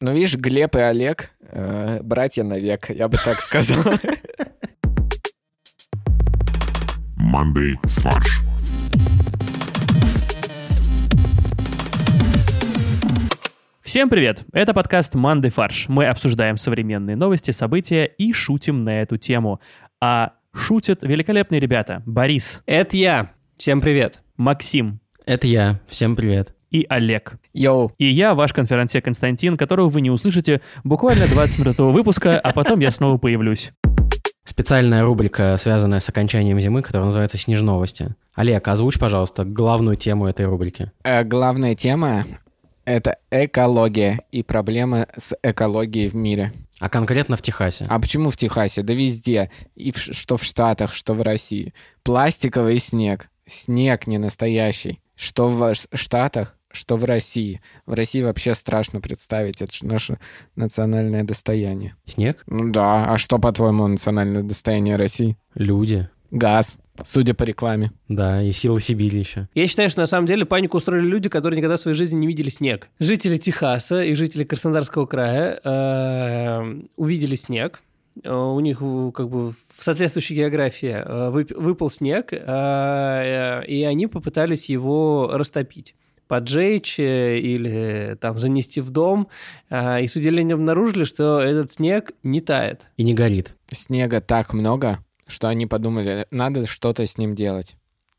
Ну, видишь, Глеб и Олег э, братья навек, я бы так сказал. Monday фарш. Всем привет! Это подкаст «Манды фарш». Мы обсуждаем современные новости, события и шутим на эту тему. А шутят великолепные ребята. Борис, Это я. Всем привет. Максим Это я. Всем привет. И Олег. Йоу, И я, ваш конферансье Константин, которого вы не услышите буквально 20 минут этого выпуска, а потом я снова появлюсь. Специальная рубрика, связанная с окончанием зимы, которая называется «Снежновости». Олег, озвучь, пожалуйста, главную тему этой рубрики. э, главная тема — это экология и проблемы с экологией в мире. А конкретно в Техасе. А почему в Техасе? Да везде. И в что в Штатах, что в России. Пластиковый снег. Снег не настоящий. Что в Штатах, что в России. В России вообще страшно представить. Это же наше национальное достояние. Снег? Ну да. А что, по-твоему, национальное достояние России? Люди. Газ. Судя по рекламе. Да, и силы Сибири еще. Я считаю, что на самом деле панику устроили люди, которые никогда в своей жизни не видели снег. Жители Техаса и жители Краснодарского края э, увидели снег. Э, У них э, как бы в соответствующей географии э, вып- выпал снег, э, э, и они попытались его растопить поджечь э, или там занести в дом, э, и с удивлением обнаружили, что этот снег не тает. И не горит. Снега так много, что они подумали, надо что-то с ним делать.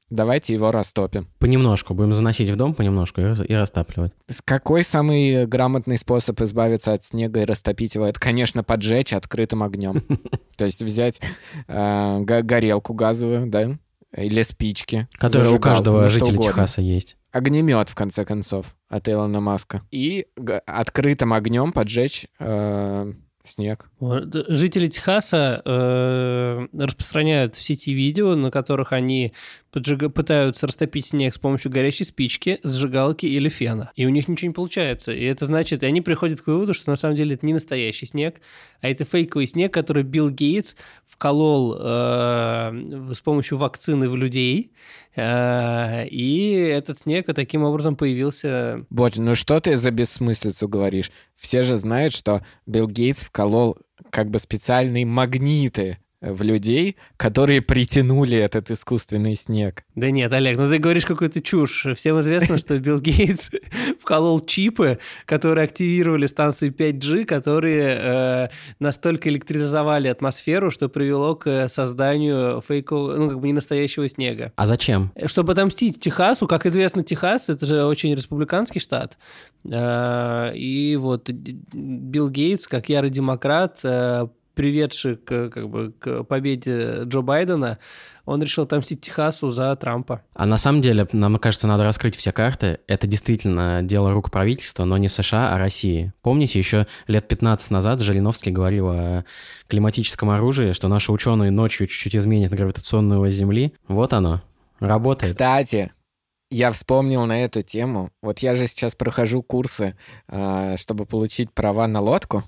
Давайте его растопим. Понемножку. Будем заносить в дом понемножку и, растапливать. Какой самый грамотный способ избавиться от снега и растопить его? Это, конечно, поджечь открытым огнем. То есть взять э, го- горелку газовую, да, или спички. Который у каждого ну, жителя угодно. Техаса есть. Огнемет, в конце концов, от Илона Маска. И открытым огнем поджечь э, снег. Жители Техаса э, распространяют в сети видео, на которых они поджига- пытаются растопить снег с помощью горящей спички, сжигалки или фена. И у них ничего не получается. И это значит, и они приходят к выводу, что на самом деле это не настоящий снег, а это фейковый снег, который Билл Гейтс вколол э, с помощью вакцины в людей. Э, и этот снег таким образом появился Боже, ну что ты за бессмыслицу говоришь? Все же знают, что Билл Гейтс вколол как бы специальные магниты в людей, которые притянули этот искусственный снег. Да нет, Олег, ну ты говоришь какую-то чушь. Всем известно, что Билл Гейтс вколол чипы, которые активировали станции 5G, которые э, настолько электризовали атмосферу, что привело к созданию фейкового, ну как бы не настоящего снега. А зачем? Чтобы отомстить Техасу, как известно, Техас это же очень республиканский штат. Э, И вот Билл Гейтс, как ярый демократ, э, приведший к, как бы, к победе Джо Байдена, он решил отомстить Техасу за Трампа. А на самом деле, нам кажется, надо раскрыть все карты. Это действительно дело рук правительства, но не США, а России. Помните, еще лет 15 назад Жириновский говорил о климатическом оружии, что наши ученые ночью чуть-чуть изменят гравитационную ось Земли. Вот оно. Работает. Кстати, я вспомнил на эту тему. Вот я же сейчас прохожу курсы, э, чтобы получить права на лодку.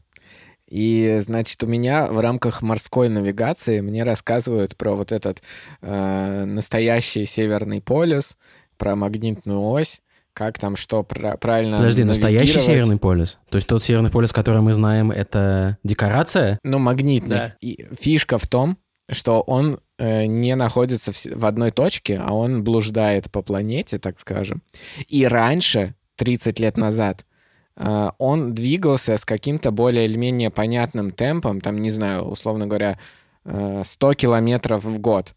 И, значит, у меня в рамках морской навигации мне рассказывают про вот этот э, настоящий Северный полюс, про магнитную ось, как там что пра- правильно Подожди, настоящий. Северный полюс? То есть тот Северный полюс, который мы знаем, это декорация? Ну, магнитный. Да. И фишка в том, что он э, не находится в, одной точке, а он блуждает по планете, так скажем. И раньше, 30 лет назад, он двигался с каким-то более или менее понятным темпом, там, не знаю, условно говоря, э, 100 километров в год.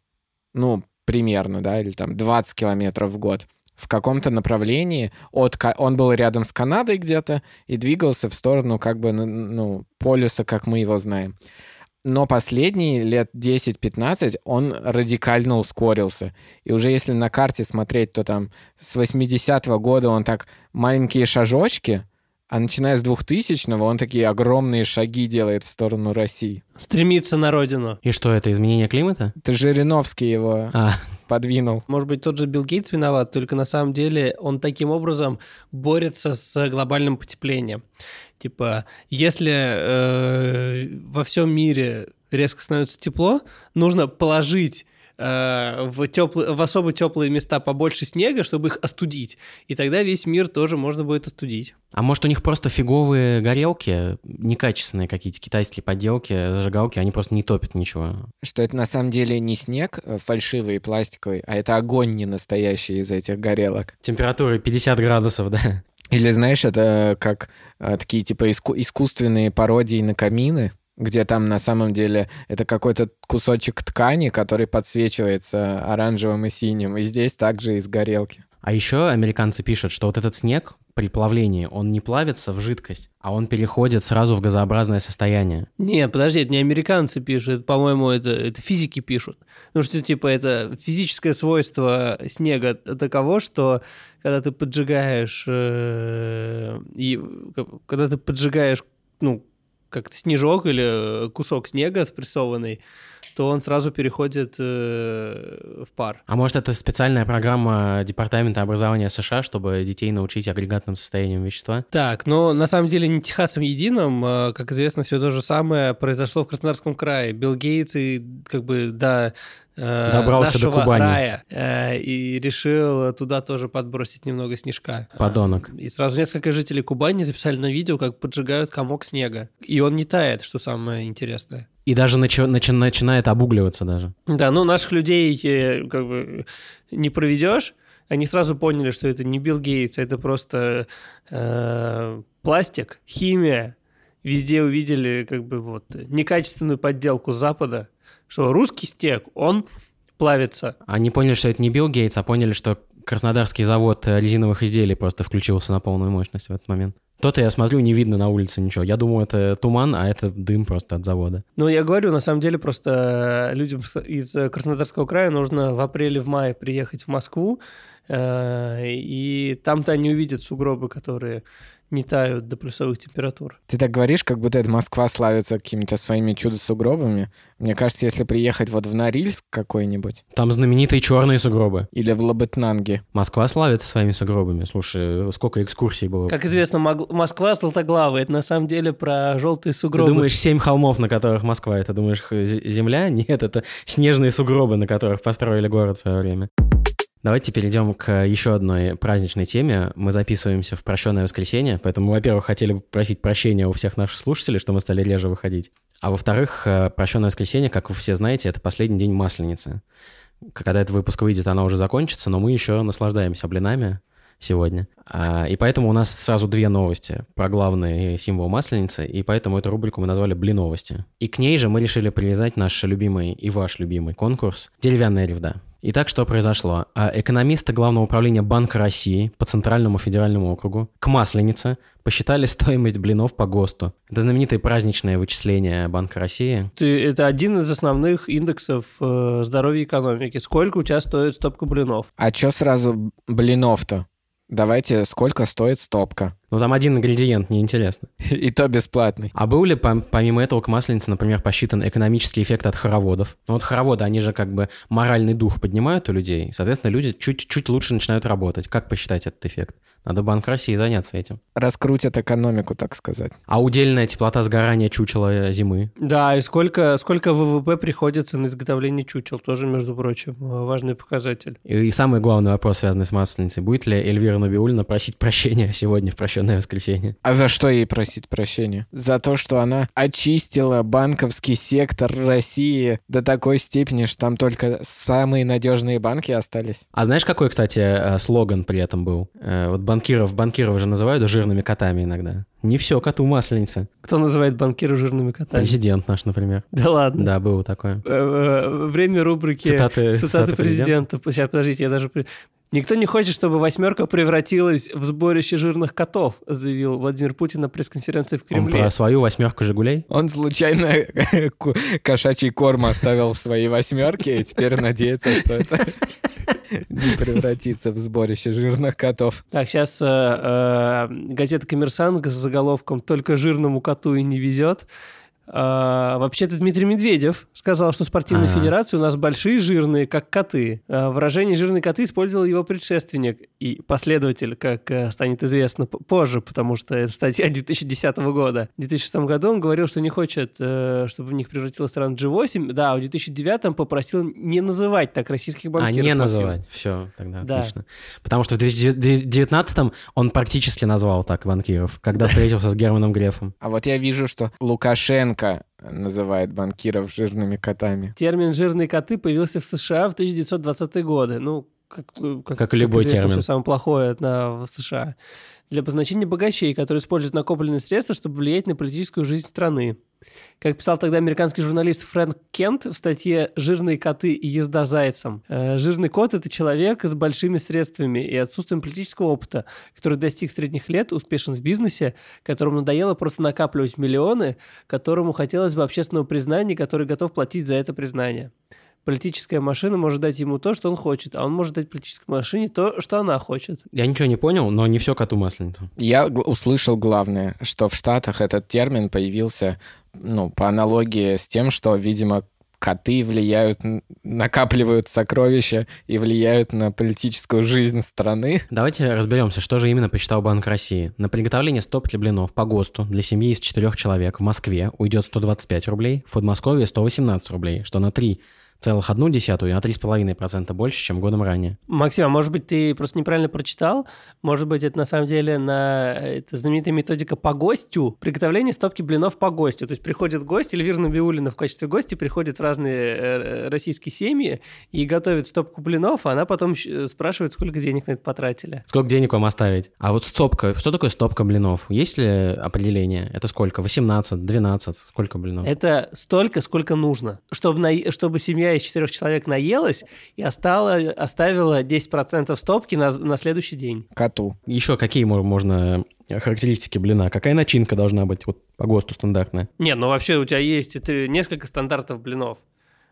Ну, примерно, да, или там 20 километров в год в каком-то направлении. От, он был рядом с Канадой где-то и двигался в сторону как бы ну, полюса, как мы его знаем. Но последние лет 10-15 он радикально ускорился. И уже если на карте смотреть, то там с 80-го года он так маленькие шажочки, а начиная с 2000-го он такие огромные шаги делает в сторону России. Стремиться на родину. И что, это изменение климата? Это Жириновский его А, подвинул. Может быть, тот же Билл Гейтс виноват, только на самом деле он таким образом борется с глобальным потеплением. Типа, если э, во всем мире резко становится тепло, нужно положить э, в, теплые, в особо теплые места побольше снега, чтобы их остудить. И тогда весь мир тоже можно будет остудить. А может, у них просто фиговые горелки, некачественные какие-то китайские подделки, зажигалки, они просто не топят ничего. Что это на самом деле не снег э, фальшивый и пластиковый, а это огонь не настоящий из этих горелок. Температура 50 градусов, да. Или знаешь, это как э, такие типа иску- искусственные пародии на камины, где там на самом деле это какой-то кусочек ткани, который подсвечивается оранжевым и синим. И здесь также из горелки. А еще американцы пишут, что вот этот снег при плавлении, он не плавится в жидкость, а он переходит сразу в газообразное состояние. Не, подожди, это не американцы пишут, это, по-моему, это, это физики пишут. Потому что, типа, это физическое свойство снега таково, что когда ты поджигаешь, э, и, когда ты поджигаешь, ну, как-то снежок или кусок снега спрессованный, то он сразу переходит э, в пар. А может, это специальная программа Департамента образования США, чтобы детей научить агрегатным состоянием вещества? Так, но на самом деле не Техасом единым, э, как известно, все то же самое произошло в Краснодарском крае. Билл Гейтс и как бы да э, Добрался до Кубани. рая э, и решил туда тоже подбросить немного снежка. Подонок. И сразу несколько жителей Кубани записали на видео, как поджигают комок снега. И он не тает, что самое интересное. И даже начи- начи- начинает обугливаться даже. Да, ну наших людей э, как бы не проведешь. Они сразу поняли, что это не Билл Гейтс, это просто э, пластик, химия. Везде увидели как бы вот некачественную подделку Запада, что русский стек, он плавится. Они поняли, что это не Билл Гейтс, а поняли, что Краснодарский завод э, резиновых изделий просто включился на полную мощность в этот момент. То-то я смотрю, не видно на улице ничего. Я думаю, это туман, а это дым просто от завода. Ну, я говорю, на самом деле, просто людям с- из э, Краснодарского края нужно в апреле, в мае приехать в Москву, э, и там-то они увидят сугробы, которые не тают до плюсовых температур. Ты так говоришь, как будто это Москва славится какими-то своими чудо-сугробами. Мне кажется, если приехать вот в Норильск какой-нибудь Там знаменитые черные сугробы. или в Лабытнанге, Москва славится своими сугробами. Слушай, сколько экскурсий было. Как известно, Мог- Москва золотоглавая. Это на самом деле про желтые Ты сугробы. думаешь, семь холмов, на которых Москва, это думаешь, земля? Нет, это снежные сугробы, на которых построили город в свое время. Давайте перейдем к еще одной праздничной теме. Мы записываемся в прощенное воскресенье, поэтому, во-первых, хотели бы просить прощения у всех наших слушателей, что мы стали реже выходить. А во-вторых, э, прощенное воскресенье, как вы все знаете, это последний день Масленицы. Когда этот выпуск выйдет, она уже закончится, но мы еще наслаждаемся блинами сегодня. А, И поэтому у нас сразу две новости про главный символ Масленицы, и поэтому эту рубрику мы назвали «Блиновости». И к ней же мы решили привязать наш любимый и ваш любимый конкурс «Деревянная ревда». Итак, что произошло? А, Экономисты Главного управления Банка России по Центральному федеральному округу к Масленице посчитали стоимость блинов по ГОСТу. Это знаменитое праздничное вычисление Банка России. Ты- это один из основных индексов э, здоровья экономики. Сколько у тебя стоит стопка блинов? А чё сразу блинов-то? Давайте, сколько стоит стопка? Ну, там один ингредиент, неинтересно. И то бесплатный. А был ли пом- помимо этого к Масленице, например, посчитан экономический эффект от хороводов? Ну вот хороводы, они же как бы моральный дух поднимают у людей, соответственно, люди чуть-чуть лучше начинают работать. Как посчитать этот эффект? Надо Банк России заняться этим. Раскрутят экономику, так сказать. А удельная теплота сгорания чучела зимы? Да, и сколько, сколько ВВП приходится на изготовление чучел, тоже, между прочим, э, важный показатель. И, и самый главный вопрос, связанный с Масленицей. Будет ли Эльвира Набиулина просить прощения сегодня в прощенное воскресенье? А за что ей просить прощения? За то, что она очистила банковский сектор России до такой степени, что там только самые надежные банки остались. А знаешь, какой, кстати, э, слоган при этом был? Э, Вот банкиров, банкиров же называют жирными котами иногда. Не все коту масленица. Кто называет банкира жирными котами? Президент наш, например. Да ладно. Да, было такое. Э, Время рубрики Цитаты, цитаты президента. Сейчас, подождите, я даже... Никто не хочет, чтобы восьмерка превратилась в сборище жирных котов, заявил Владимир Путин на пресс-конференции в Он Кремле. про свою восьмерку «Жигулей». Он случайно кошачий корм оставил в своей восьмерке и теперь надеется, что это не превратится в сборище жирных котов. Так, сейчас газета «Коммерсант» с заголовком «Только жирному коту и не везет» А, вообще-то Дмитрий Медведев сказал, что спортивные А. федерации у нас большие, жирные, как коты. А, выражение «жирные коты» использовал его предшественник и последователь, как э, станет известно позже, потому что это статья 2010 года. В 2006 году он говорил, что не хочет, э, чтобы в них превратилась страна G8. Да, а в 2009 попросил не называть так российских А, банкиров. не плохими. называть. Все, тогда Да. отлично. Потому что в 2019 он практически назвал так банкиров, когда встретился с Германом Грефом. А вот я вижу, что Лукашенко называет банкиров жирными котами. Термин «жирные коты» появился в США в 1920-е годы. Ну, как, как, Как любой известно, термин. всё самое плохое на, в США. Для обозначения богачей, которые используют накопленные средства, чтобы влиять на политическую жизнь страны. Как писал тогда американский журналист Фрэнк Кент в статье «Жирные коты и езда зайцем». э, Жирный кот – это человек с большими средствами и отсутствием политического опыта, который достиг средних лет, успешен в бизнесе, которому надоело просто накапливать миллионы, которому хотелось бы общественного признания, который готов платить за это признание. Политическая машина может дать ему то, что он хочет, а он может дать политической машине то, что она хочет. Я ничего не понял, но не все коту масленицу. Я услышал главное, что в Штатах этот термин появился, ну, по аналогии с тем, что, видимо, коты влияют, накапливают сокровища и влияют на политическую жизнь страны. Давайте разберемся, что же именно посчитал Банк России. На приготовление 100 для блинов по ГОСТу для семьи из четырех человек в Москве уйдет 125 рублей, в Подмосковье 118 рублей, что на 3,1 и на 3,5% больше, чем годом ранее. Максим, а может быть, ты просто неправильно прочитал? Может быть, это на самом деле на это знаменитая методика по гостю, приготовление стопки блинов по гостю. То есть приходит гость, Эльвира Набиулина в качестве гостя приходит в разные э, российские семьи и готовит стопку блинов, а она потом спрашивает, сколько денег на это потратили. Сколько денег вам оставить? А вот стопка, что такое стопка блинов? Есть ли определение? Это сколько? 18, 12, сколько блинов? Это столько, сколько нужно. Чтобы, на... чтобы семья из четырех человек наелась и остала... оставила 10% стопки на... на следующий день. Коту. Еще какие мо- можно характеристики блина? Какая начинка должна быть вот по ГОСТу стандартная? Нет, ну вообще у тебя есть это, несколько стандартов блинов.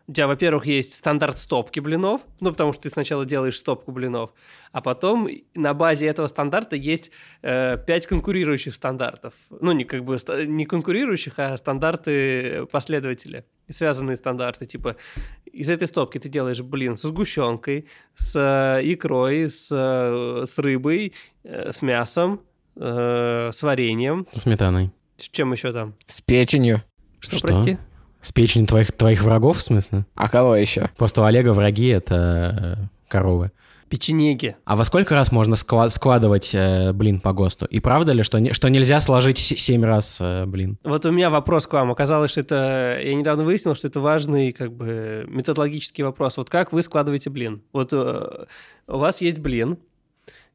У тебя, во-первых, есть стандарт стопки блинов, ну, потому что ты сначала делаешь стопку блинов, а потом на базе этого стандарта есть э, пять конкурирующих стандартов. Ну, не как бы не конкурирующих, а стандарты последователи, связанные стандарты. Типа из этой стопки ты делаешь блин со сгущенкой, с э, икрой, с, э, с рыбой, э, с мясом, э, с вареньем. Со сметаной. С чем еще там? С печенью. Что, Что? прости? С печенью твоих, твоих врагов, в смысле? А кого еще? Просто у Олега враги — это э, коровы. Печенеги. А во сколько раз можно скла- складывать э, блин по ГОСТу? И правда ли, что, не- что нельзя сложить семь раз э, блин? Вот у меня вопрос к вам. Оказалось, что это... Я недавно выяснил, что это важный как бы методологический вопрос. Вот как вы складываете блин? Вот э, у вас есть блин,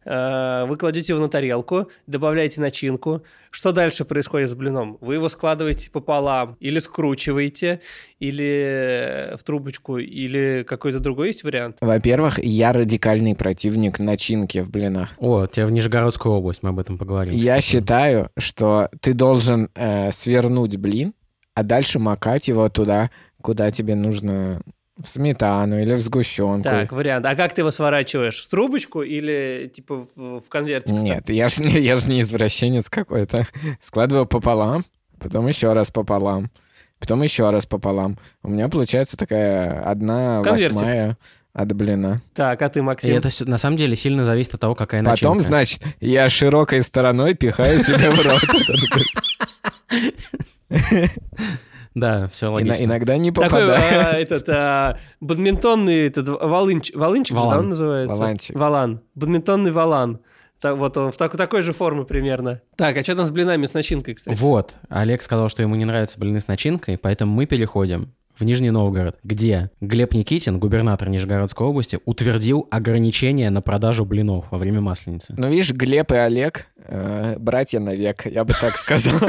вы кладете его на тарелку, добавляете начинку. Что дальше происходит с блином? Вы его складываете пополам, или скручиваете, или в трубочку, или какой-то другой есть вариант? Во-первых, я радикальный противник начинки в блинах. О, тебе в Нижегородскую область, мы об этом поговорим. Я считаю, что ты должен э, свернуть блин, а дальше макать его туда, куда тебе нужно в сметану или в сгущенку. Так, вариант. А как ты его сворачиваешь? В трубочку или типа в, в конвертик? Нет, я же не, я ж не извращенец какой-то. Складываю пополам, потом еще раз пополам, потом еще раз пополам. У меня получается такая одна Конвертик. восьмая от блина. Так, а ты, И Максим? это с- на самом деле сильно зависит от того, какая начинка. Потом, значит, я широкой стороной пихаю себе в рот. Да, все логично. Ина- Иногда не Такой попадаю. а, этот а, бадминтонный этот волынч, волынчик же, да, Валан. он называется? Валанчик. Валан. Бадминтонный валан. Так, вот он в так- такой же формы примерно. Так, а что там с блинами, с начинкой, кстати? Вот, Олег сказал, что ему не нравятся блины с начинкой, поэтому мы переходим в Нижний Новгород, где Глеб Никитин, губернатор Нижегородской области, утвердил ограничения на продажу блинов во время Масленицы. Ну, видишь, Глеб и Олег э, братья навек, я бы так сказал.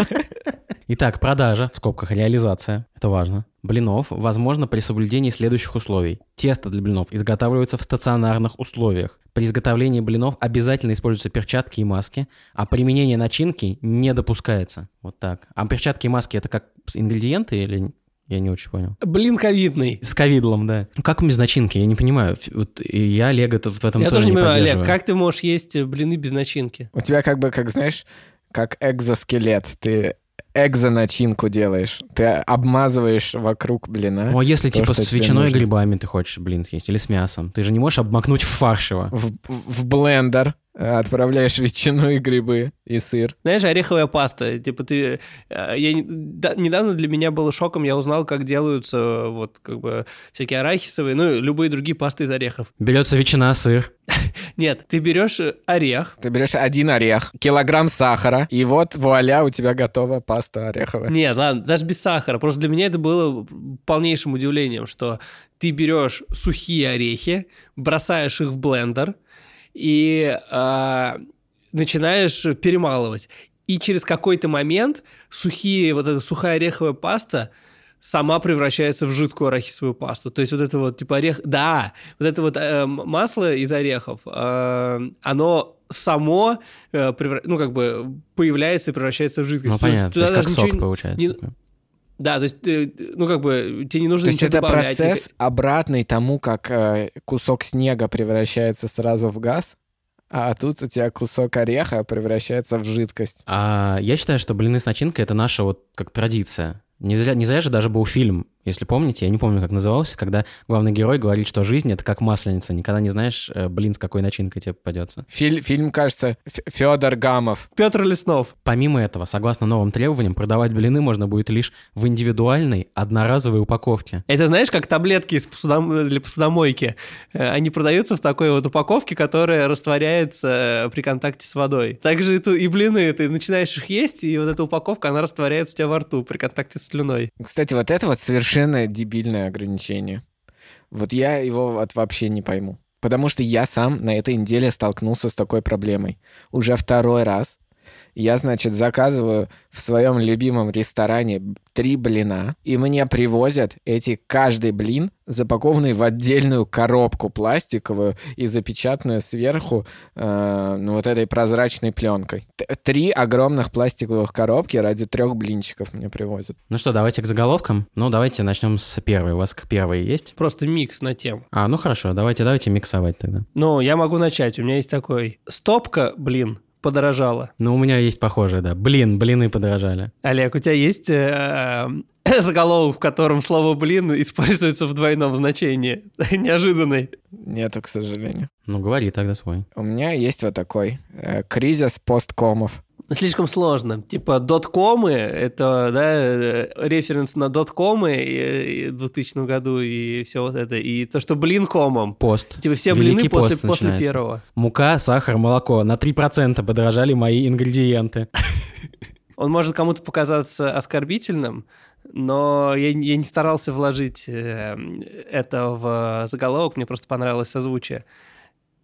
Итак, продажа, в скобках реализация, это важно, блинов возможно при соблюдении следующих условий. Тесто для блинов изготавливается в стационарных условиях. При изготовлении блинов обязательно используются перчатки и маски, а применение начинки не допускается. Вот так. А перчатки и маски это как ингредиенты или... Я не очень понял. Блин ковидный. С ковидлом, да. Как без начинки? Я не понимаю. Вот я Олега тут в этом Я тоже тоже не понимаю, Олег, поддерживаю. как ты можешь есть э, блины без начинки? У тебя как бы, как знаешь, как экзоскелет. Ты экзоначинку делаешь. Ты обмазываешь вокруг блина. Ну, а если то, типа с ветчиной и грибами ты хочешь блин съесть, или с мясом, ты же не можешь обмакнуть в фарш его. В, в блендер э, отправляешь ветчину и грибы и сыр. Знаешь, ореховая паста. Типа ты... э, Я, да, недавно для меня было шоком, я узнал, как делаются э, вот как бы всякие арахисовые, ну, и любые другие пасты из орехов. Берется ветчина, сыр. Нет, ты берешь орех, Ты берешь один орех, килограмм сахара, и вот вуаля, у тебя готова паста ореховая. Нет, ладно, даже без сахара. Просто для меня это было полнейшим удивлением, что ты берешь сухие орехи, бросаешь их в блендер и а, начинаешь перемалывать. И через какой-то момент сухие, вот эта сухая ореховая паста сама превращается в жидкую арахисовую пасту. То есть вот это вот типа орех... Да, вот это вот э, масло из орехов, э, оно само, э, превра- ну, как бы появляется и превращается в жидкость. Ну, То есть понятно, то есть как сок ничего- получается. не-. Да, то есть, ты, ну, как бы, тебе не нужно То есть ничего это добавлять. процесс обратный тому, как э, кусок снега превращается сразу в газ, а тут у тебя кусок ореха превращается в жидкость. А я считаю, что блины с начинкой — это наша вот как традиция. Не зря, не зря же даже был фильм, если помните, я не помню, как назывался, когда главный герой говорит, что жизнь — это как масленица. Никогда не знаешь, э, блин, с какой начинкой тебе попадется. Филь- фильм, кажется, Федор Гамов. Петр Леснов. Помимо этого, согласно новым требованиям, продавать блины можно будет лишь в индивидуальной одноразовой упаковке. Это знаешь, как таблетки из посудом- для посудомойки. Э, Они продаются в такой вот упаковке, которая растворяется э, при контакте с водой. Также и, ту- и блины, ты начинаешь их есть, и вот эта упаковка, она растворяется у тебя во рту при контакте с слюной. Кстати, вот это вот совершенно дебильное ограничение. Вот я его вот вообще не пойму. Потому что я сам на этой неделе столкнулся с такой проблемой. Уже второй раз. Я, значит, заказываю в своем любимом ресторане три блина, и мне привозят эти каждый блин, запакованный в отдельную коробку пластиковую и запечатанную сверху э, ну, вот этой прозрачной пленкой. Т- Три огромных пластиковых коробки ради трех блинчиков мне привозят. Ну что, давайте к заголовкам. Ну, давайте начнем с первой. У вас к первой есть? Просто микс на тему. А, ну хорошо, давайте, давайте миксовать тогда. Ну, я могу начать. У меня есть такой. Стопка, блин, подорожала. Ну, у меня есть похожее, да. Блин, блины подорожали. Олег, у тебя есть э, э, заголовок, в котором слово «блин» используется в двойном значении? Неожиданный. Нету, к сожалению. Ну, говори тогда свой. У меня есть вот такой э, кризис посткомов. Слишком сложно. Типа доткомы, это да, э, референс на доткомы в 2000 году и все вот это. И то, что блин комом. Пост. Типа все Великий блины после, после начинается. первого. Мука, сахар, молоко. На 3% подорожали мои ингредиенты. Он может кому-то показаться оскорбительным, но я, я не старался вложить э, это в заголовок, мне просто понравилось созвучие.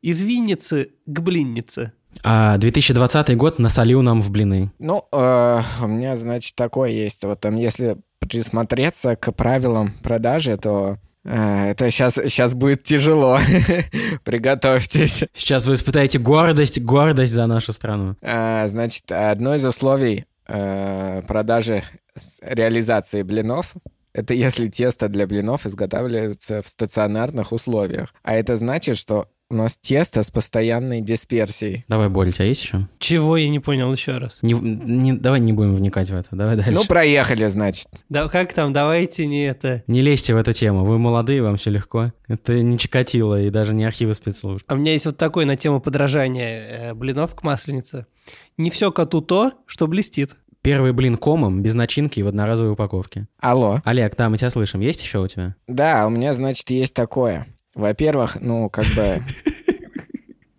Из Винницы к блиннице. А 2020 год насолил нам в блины. Ну, э, у меня, значит, такое есть. Вот там, если присмотреться к правилам продажи, то э, это сейчас, сейчас будет тяжело. Приготовьтесь. Сейчас вы испытаете гордость, гордость за нашу страну. А, Значит, одно из условий э, продажи реализации блинов это если тесто для блинов изготавливается в стационарных условиях. А это значит, что у нас тесто с постоянной дисперсией. Давай, Боря, у тебя есть еще? Чего я не понял еще раз? Не, не- давай не будем вникать в это. Давай дальше. Ну, проехали, значит. Да как там, давайте не это. Не лезьте в эту тему. Вы молодые, вам все легко. Это не Чикатило и даже не архивы спецслужб. А у меня есть вот такой на тему подражания э, блинов к масленице. Не все коту то, что блестит. Первый блин комом, без начинки и в одноразовой упаковке. Алло. Олег, да, мы тебя слышим. Есть еще у тебя? Да, у меня, значит, есть такое. Во-первых, ну, как бы...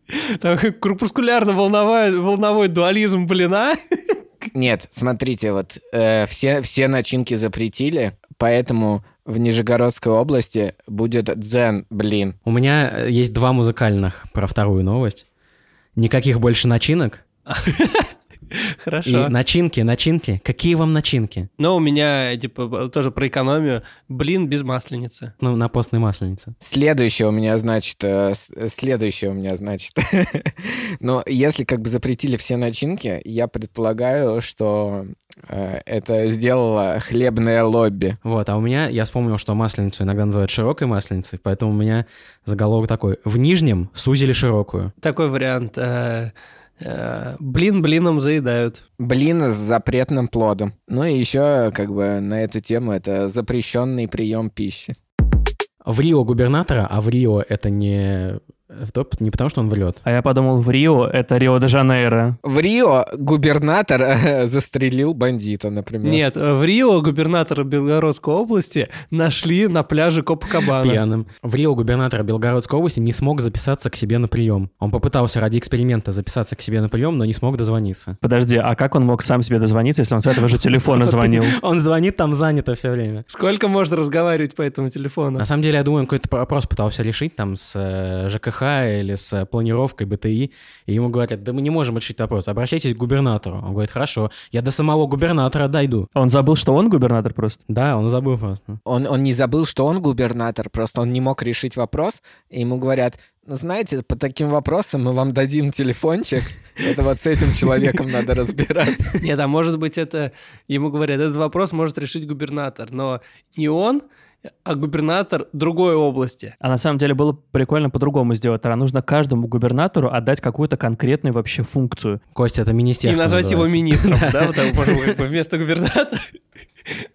Там корпускулярно-волновой волновой дуализм блина. Нет, смотрите, вот э, все, все начинки запретили, поэтому в Нижегородской области будет дзен, блин. У меня э, есть два музыкальных про вторую новость. Никаких больше начинок. И Хорошо. начинки, начинки. Какие вам начинки? Но у меня, типа, тоже про экономию. Блин без масленицы. Ну, на постной масленице. Следующее у меня, значит, э, э, следующее у меня, значит. Но если как бы запретили все начинки, я предполагаю, что э, это сделало хлебное лобби. Вот, а у меня, я вспомнил, что масленицу иногда называют широкой масленицей, поэтому у меня заголовок такой. В нижнем сузили широкую. Такой вариант. Э, Блин блином заедают. Блин с запретным плодом. Ну и еще, как бы, на эту тему это запрещенный прием пищи. В Рио губернатора, а в Рио это не, это не потому, что он врет. А я подумал, в Рио это Рио-де-Жанейро. В Рио губернатор э, застрелил бандита, например. Нет, в Рио губернатора Белгородской области нашли на пляже Копакабана. Пьяным. В Рио губернатор Белгородской области не смог записаться к себе на прием. Он попытался ради эксперимента записаться к себе на прием, но не смог дозвониться. Подожди, а как он мог сам себе дозвониться, если он с этого же телефона звонил? Он звонит, там занято все время. Сколько можно разговаривать по этому телефону? На самом деле, я думаю, он какой-то вопрос пытался решить там с э, ЖКХ или с э, планировкой БТИ, и ему говорят, да мы не можем решить вопрос, обращайтесь к губернатору. Он говорит, хорошо, я до самого губернатора дойду. Он забыл, что он губернатор просто? Да, он забыл просто. Он, он не забыл, что он губернатор, просто он не мог решить вопрос, и ему говорят, ну, знаете, по таким вопросам мы вам дадим телефончик, это вот с этим человеком надо разбираться. Нет, а может быть это, ему говорят, этот вопрос может решить губернатор, но не он, а губернатор другой области. А на самом деле было прикольно по-другому сделать. Тогда нужно каждому губернатору отдать какую-то конкретную вообще функцию. Костя, это И министерство назвать его называется. министром, да, вместо губернатора.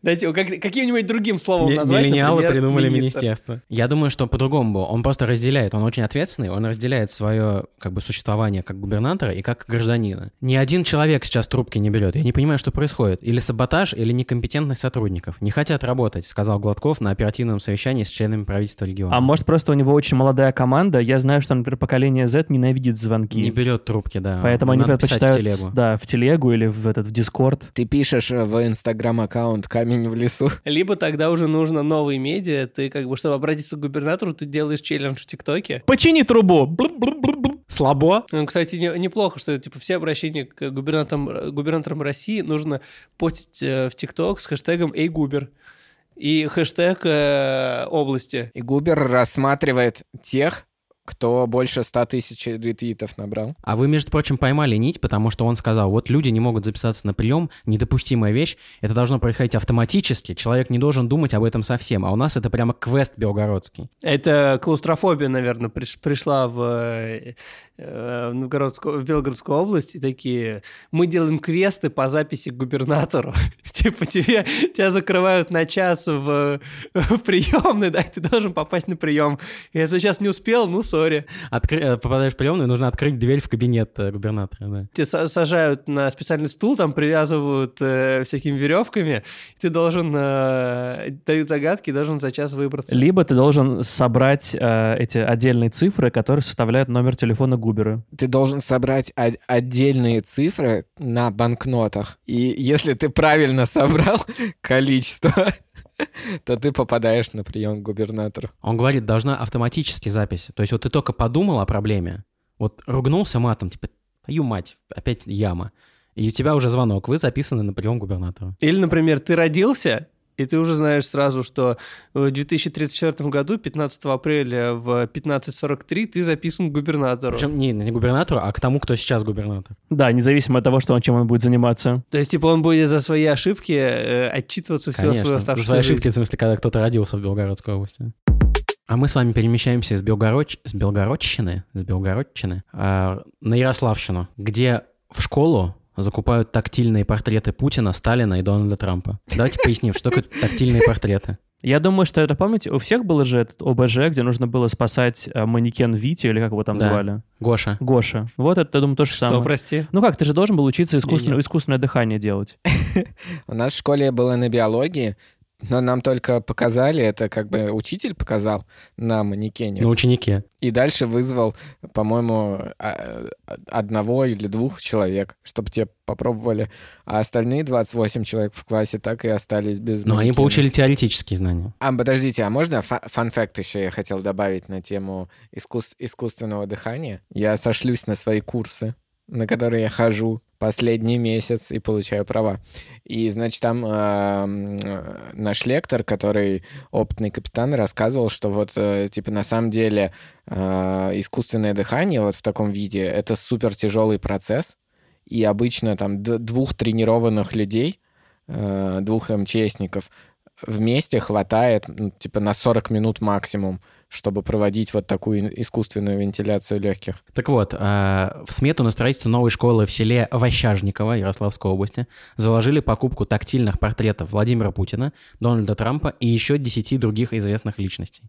Дайте его как- каким-нибудь другим словом Ми- назвать, Миллениалы например, придумали министр. министерство. Я думаю, что по-другому было. Он просто разделяет, он очень ответственный, он разделяет свое как бы существование как губернатора и как гражданина. Ни один человек сейчас трубки не берет. Я не понимаю, что происходит. Или саботаж, или некомпетентность сотрудников. Не хотят работать, сказал Гладков на оперативном совещании с членами правительства региона. А может, просто у него очень молодая команда. Я знаю, что, например, поколение Z ненавидит звонки. Не берет трубки, да. Поэтому они Надо в предпочитают телегу. да, в телегу или в этот в Дискорд. Ты пишешь в инстаграм-аккаунт «Камень в лесу». Либо тогда уже нужно новые медиа, ты как бы, чтобы обратиться к губернатору, ты делаешь челлендж в ТикТоке. Почини трубу! Слабо? Ну, кстати, не- неплохо, что типа все обращения к губернаторам, губернаторам России нужно постить э, в ТикТок с хэштегом «Эй, губер» и хэштег э, области. И Губер рассматривает тех, кто больше 100 тысяч ретвитов набрал. А вы, между прочим, поймали нить, потому что он сказал, вот люди не могут записаться на прием, недопустимая вещь, это должно происходить автоматически, человек не должен думать об этом совсем, а у нас это прямо квест белгородский. Это клаустрофобия, наверное, приш- пришла в, э, э, в, Новгородскую- в Белгородскую область, и такие, мы делаем квесты по записи к губернатору. Типа тебе, тебя закрывают на час в, в приемной, да, и ты должен попасть на прием. Если сейчас не успел, ну, сори. Откры- э, Попадаешь в приемную, нужно открыть дверь в кабинет э, губернатора. Да. Тебя са- сажают на специальный стул, там привязывают э, всякими веревками, ты должен, э, дают загадки, и должен за час выбраться. Либо ты должен собрать э, эти отдельные цифры, которые составляют номер телефона Губера. Ты должен собрать отдельные цифры на банкнотах. И если ты правильно собрал количество, то ты попадаешь на прием к губернатору. Он говорит, должна автоматически запись. То есть вот ты только подумал о проблеме, вот ругнулся матом, типа, твою мать, опять яма. И у тебя уже звонок, вы записаны на прием к губернатору. Или, например, ты родился, и ты уже знаешь сразу, что в 2034 году, 15 апреля в 15.43, ты записан к губернатору. Причем не, не губернатору, а к тому, кто сейчас губернатор. Да, независимо от того, что он, чем он будет заниматься. То есть, типа, он будет за свои ошибки э, отчитываться всю свою Конечно. За оставшуюся свои ошибки, жизнь. в смысле, когда кто-то родился в Белгородской области. А мы с вами перемещаемся с, Белгород... с Белгородщины, с Белгородчины а, на Ярославщину, где в школу закупают тактильные портреты Путина, Сталина и Дональда Трампа. Давайте поясним, что такое тактильные портреты. Я думаю, что это, помните, у всех был же этот ОБЖ, где нужно было спасать э, манекен Вити, или как его там Да. звали? Гоша. Гоша. Вот это, я думаю, то же Что, самое. прости? Ну как, ты же должен был учиться искусственно- Не-не. искусственное дыхание делать. У нас в школе было на биологии, но нам только показали, это как бы учитель показал на манекене. На ученике. И дальше вызвал, по-моему, а- одного или двух человек, чтобы те попробовали. А остальные 28 человек в классе так и остались без Ну, они получили теоретические знания. А, подождите, а можно фа- фан-факт еще я хотел добавить на тему искус- искусственного дыхания? Я сошлюсь на свои курсы, на которые я хожу последний месяц и получаю права. И, значит, там э, наш лектор, который опытный капитан, рассказывал, что вот, э, типа, на самом деле э, искусственное дыхание вот в таком виде — это супер тяжелый процесс, и обычно там двух тренированных людей, э, двух МЧСников, вместе хватает, ну, типа, на 40 минут максимум, чтобы проводить вот такую искусственную вентиляцию легких. Так вот, э, в смету на строительство новой школы в селе Ващажниково Ярославской области заложили покупку тактильных портретов Владимира Путина, Дональда Трампа и еще 10 других известных личностей.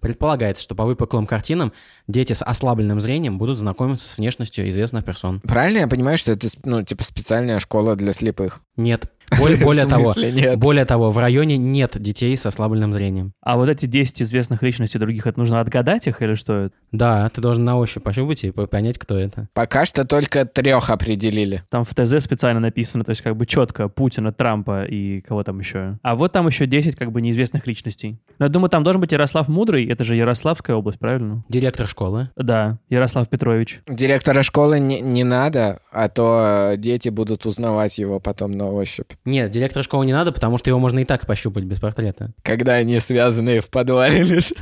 Предполагается, что по выпуклым картинам дети с ослабленным зрением будут знакомиться с внешностью известных персон. Правильно я понимаю, что это, ну, типа, специальная школа для слепых? Нет. Более, более того, нет? более того, в районе нет детей с ослабленным зрением. А вот эти 10 известных личностей других, это нужно отгадать их или что это? Да, ты должен на ощупь пощупать и по- понять, кто это. Пока что только трех определили. Там в ТЗ специально написано, то есть как бы четко Путина, Трампа и кого там еще. А вот там еще 10 как бы неизвестных личностей. Но я думаю, там должен быть Ярослав Мудрый, это же Ярославская область, правильно? Директор школы. Да, Ярослав Петрович. Директора школы не, не надо, а то дети будут узнавать его потом на ощупь. Нет, директора школы не надо, потому что его можно и так пощупать без портрета. Когда они связанные в подвале лежат.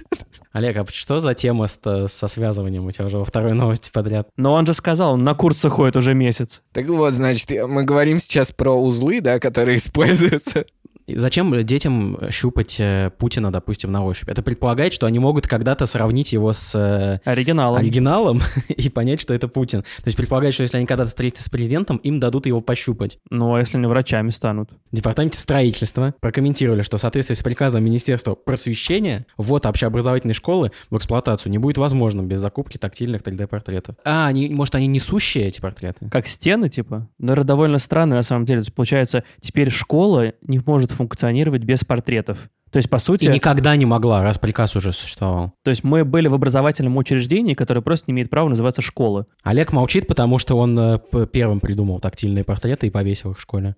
Олег, а что за тема с- со связыванием у тебя уже во второй новости подряд? Но он же сказал, он на курсы ходит уже месяц. Так вот, значит, мы говорим сейчас про узлы, да, которые используются. Зачем детям щупать э, Путина, допустим, на ощупь? Это предполагает, что они могут когда-то сравнить его с э, Оригиналом. оригиналом и понять, что это Путин. То есть предполагает, что если они когда-то встретятся с президентом, им дадут его пощупать. Ну, а если они врачами станут? В департаменте строительства прокомментировали, что в соответствии с приказом Министерства просвещения ввод общеобразовательной школы в эксплуатацию не будет возможным без закупки тактильных 3D-портретов. А, они, может, они несущие, эти портреты? Как стены, типа? Но это довольно странно, на самом деле. Получается, теперь школа не может функционировать без портретов. То есть, по сути, И никогда не могла, раз приказ уже существовал. то есть мы были в образовательном учреждении, которое просто не имеет права называться школа. Олег молчит, потому что он э, первым придумал тактильные портреты и повесил их в школе.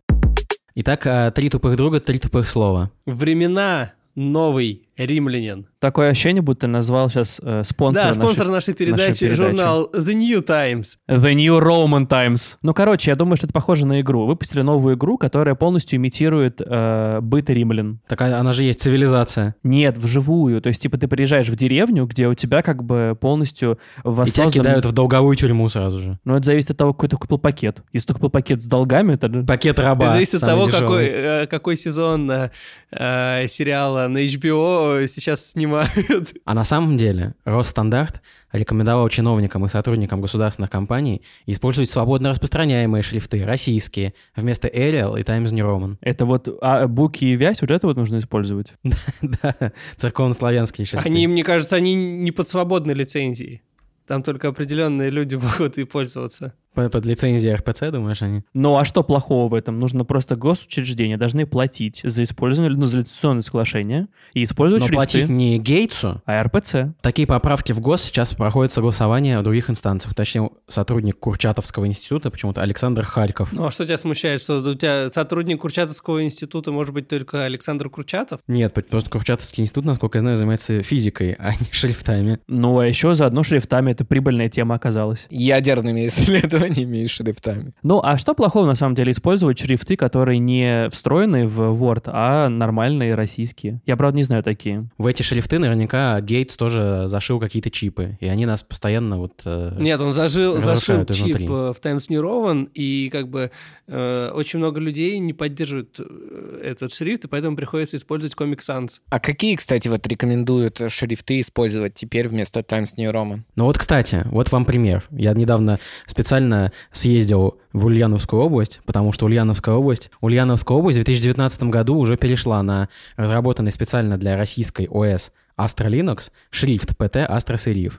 Итак, э, три тупых друга, три тупых слова. Времена новый римлянин. Такое ощущение, будто ты назвал сейчас э, спонсора Да, спонсор нашей передачи, передачи. журнал The New Times. The New Roman Times. Ну, короче, я думаю, что это похоже на игру. Выпустили новую игру, которая полностью имитирует э, быт римлян. Так а- она же есть цивилизация. Нет, вживую. То есть, типа, ты приезжаешь в деревню, где у тебя как бы полностью И тебя воссоздан... кидают в долговую тюрьму сразу же. Ну, это зависит от того, какой ты купил пакет. Если ты купил пакет с долгами, то... Пакет раба. Это зависит от того, дешевый. какой, э, какой сезон э, э, сериала на HBO сейчас снимают. А на самом деле Росстандарт рекомендовал чиновникам и сотрудникам государственных компаний использовать свободно распространяемые шрифты, российские, вместо Arial и Times New Roman. Это вот а, буки и вязь, вот это вот нужно использовать. Да, церковно-славянские шрифты. Они, мне кажется, они не под свободной лицензией. Там только определенные люди могут и пользоваться. Под, лицензией РПЦ, думаешь, они? Ну, а что плохого в этом? Нужно просто госучреждения должны платить за использование, ну, за лицензионное соглашение и использовать Но шрифты. платить не Гейтсу. А РПЦ? Такие поправки в ГОС сейчас проходят согласование в других инстанциях. Точнее, сотрудник Курчатовского института, почему-то Александр Харьков. Ну а что тебя смущает, что у тебя сотрудник Курчатовского института может быть только Александр Курчатов? Нет, просто Курчатовский институт, насколько я знаю, занимается физикой, а не шрифтами. Ну, а еще заодно шрифтами это прибыльная тема оказалась. Ядерными исследованиями и шрифтами. Ну, а что плохого на самом деле использовать шрифты, которые не встроены в Word, а нормальные российские? Я, правда, не знаю такие. В эти шрифты наверняка Гейтс тоже зашил какие-то чипы, и они нас постоянно вот... э, Нет, он зажил, зашил чип изнутри. э, в Times New Roman, и как бы э, очень много людей не поддерживают э, этот шрифт, и поэтому приходится использовать Comic Sans. А какие, кстати, вот рекомендуют шрифты использовать теперь вместо Times New Roman? Ну вот, кстати, вот вам пример. Я недавно специально съездил в Ульяновскую область, потому что Ульяновская область... Ульяновская область в 2019 году уже перешла на разработанный специально для российской ОС Astra Linux шрифт PT Astra Serif.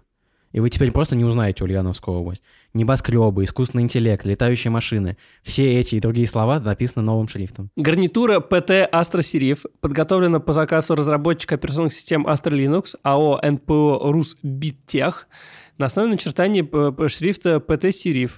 И вы теперь просто не узнаете Ульяновскую область. Небоскребы, искусственный интеллект, летающие машины. Все эти и другие слова написаны новым шрифтом. Гарнитура PT Astra Serif подготовлена по заказу разработчика операционных систем Astra Linux АО НПО Русбиттех на основе п- шрифта PT Serif.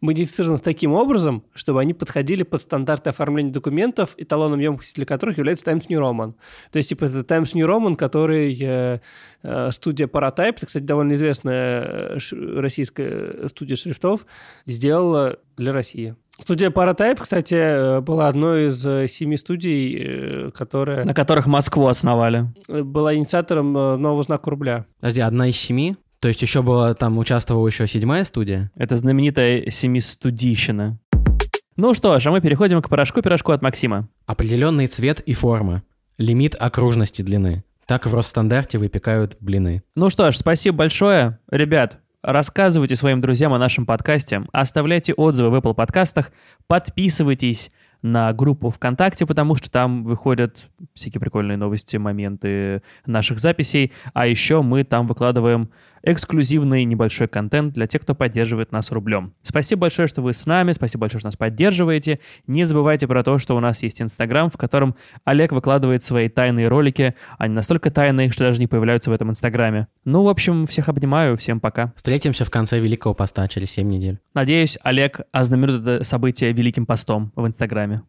Модифицирован таким образом, чтобы они подходили под стандарты оформления документов, эталоном емкости для которых является Times New Roman. То есть, типа, это Times New Roman, который э, э, студия Paratype, это, кстати, довольно известная э, ш- российская студия шрифтов, сделала для России. Студия Paratype, кстати, э, была одной из э, семи студий, которая На которых Москву основали. была инициатором нового знака рубля. Подожди, одна из семи? То есть еще была, там участвовала еще седьмая студия? Это знаменитая семистудийщина. Ну что ж, а мы переходим к порошку-пирожку от Максима. Определенный цвет и форма. Лимит окружности длины. Так в Росстандарте выпекают блины. Ну что ж, спасибо большое. Ребят, рассказывайте своим друзьям о нашем подкасте, оставляйте отзывы в Apple подкастах, подписывайтесь на группу ВКонтакте, потому что там выходят всякие прикольные новости, моменты наших записей. А еще мы там выкладываем эксклюзивный небольшой контент для тех, кто поддерживает нас рублем. Спасибо большое, что вы с нами, спасибо большое, что нас поддерживаете. Не забывайте про то, что у нас есть Инстаграм, в котором Олег выкладывает свои тайные ролики. Они настолько тайные, что даже не появляются в этом Инстаграме. Ну, в общем, всех обнимаю, всем пока. Встретимся в конце Великого Поста через 7 недель. Надеюсь, Олег ознаменует это событие Великим постом в Инстаграме.